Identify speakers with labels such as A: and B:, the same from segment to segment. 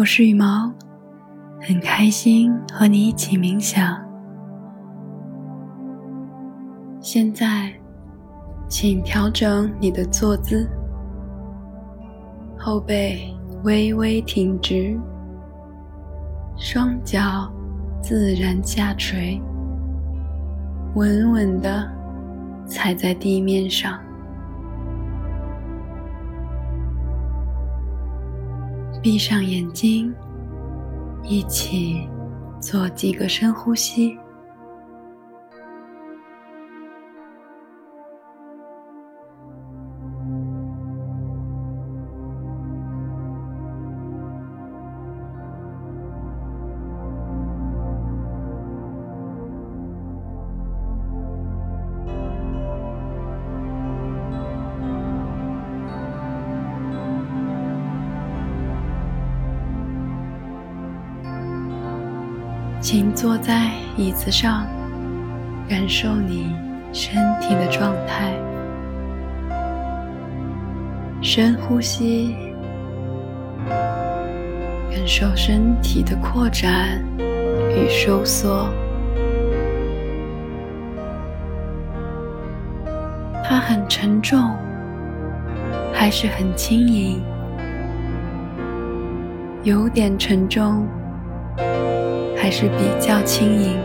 A: 我是羽毛，很开心和你一起冥想。现在，请调整你的坐姿，后背微微挺直，双脚自然下垂，稳稳的踩在地面上。闭上眼睛，一起做几个深呼吸。请坐在椅子上，感受你身体的状态。深呼吸，感受身体的扩展与收缩。它很沉重，还是很轻盈？有点沉重。还是比较轻盈。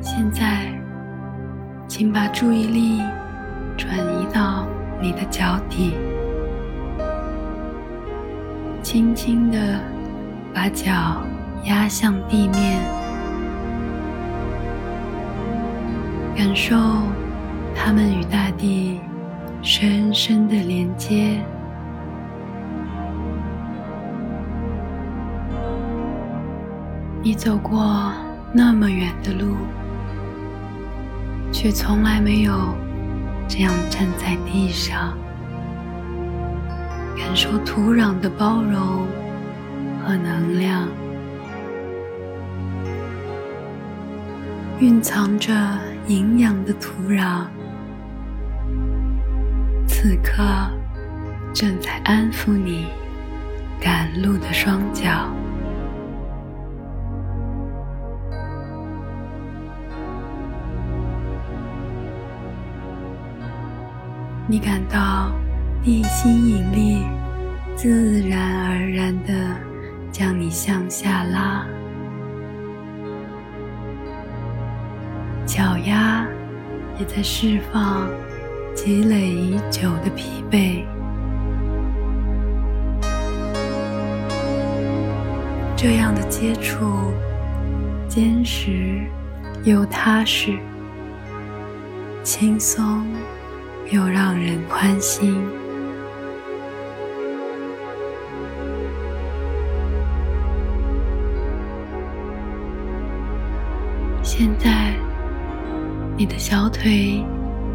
A: 现在，请把注意力转移到你的脚底，轻轻的把脚压向地面。感受它们与大地深深的连接。你走过那么远的路，却从来没有这样站在地上，感受土壤的包容和能量，蕴藏着。营养的土壤，此刻正在安抚你赶路的双脚。你感到地心引力自然而然的将你向下拉。脚丫也在释放积累已久的疲惫。这样的接触，坚实又踏实，轻松又让人宽心。现在。你的小腿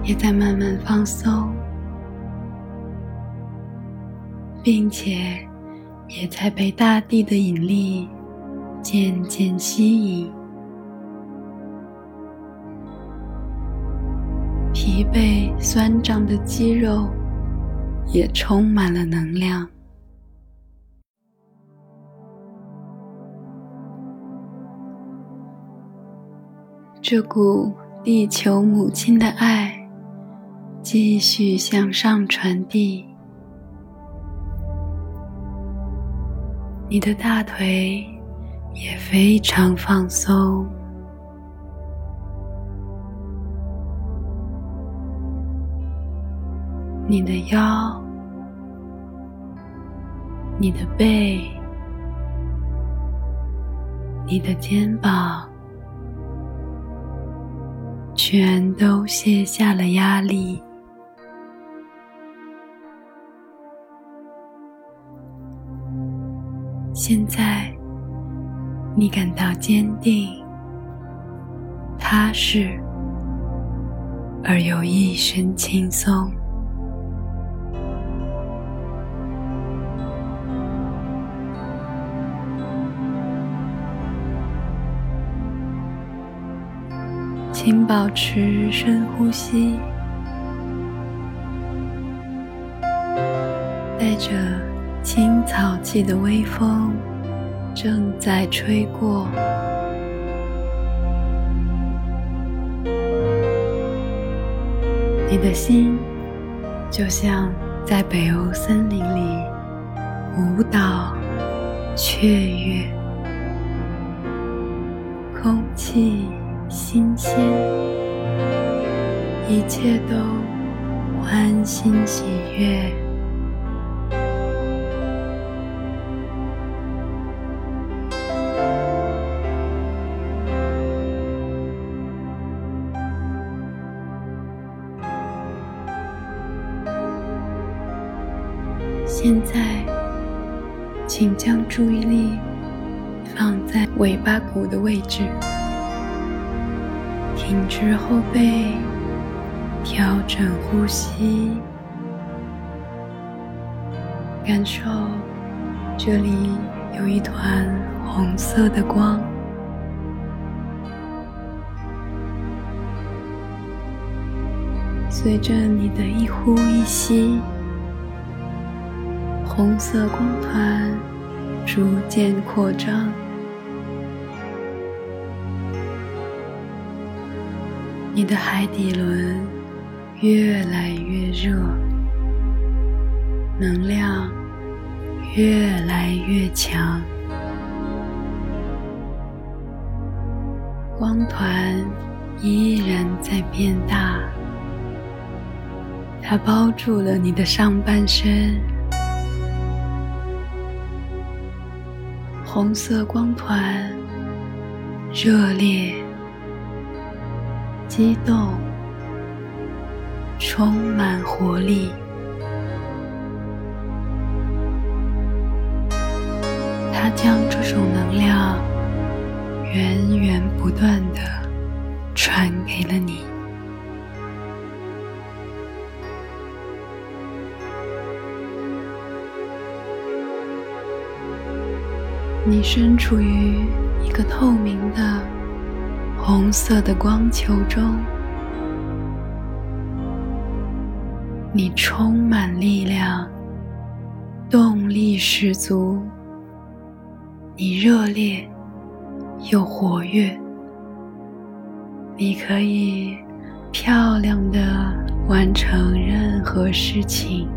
A: 也在慢慢放松，并且也在被大地的引力渐渐吸引。疲惫酸胀的肌肉也充满了能量。这股。地球母亲的爱继续向上传递，你的大腿也非常放松，你的腰、你的背、你的肩膀。全都卸下了压力。现在，你感到坚定、踏实，而又一身轻松。请保持深呼吸，带着青草气的微风正在吹过。你的心就像在北欧森林里舞蹈、雀跃，空气新鲜，一切都欢欣喜悦。现在，请将注意力放在尾巴骨的位置，挺直后背，调整呼吸，感受这里有一团红色的光，随着你的一呼一吸。红色光团逐渐扩张，你的海底轮越来越热，能量越来越强，光团依然在变大，它包住了你的上半身。红色光团，热烈、激动、充满活力。他将这种能量源源不断的传给了你。你身处于一个透明的红色的光球中，你充满力量，动力十足，你热烈又活跃，你可以漂亮的完成任何事情。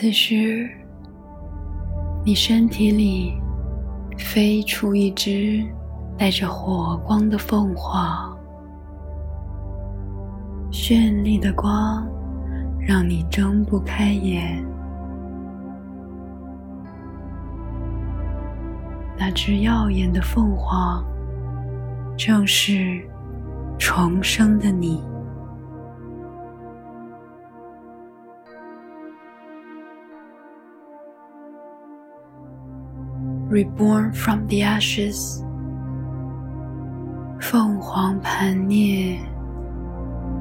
A: 此时，你身体里飞出一只带着火光的凤凰，绚丽的光让你睁不开眼。那只耀眼的凤凰，正是重生的你。Reborn from the ashes，凤凰盘涅，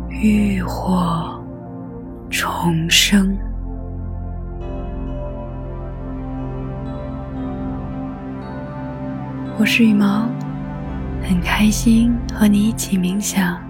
A: 浴火重生。我是羽毛，很开心和你一起冥想。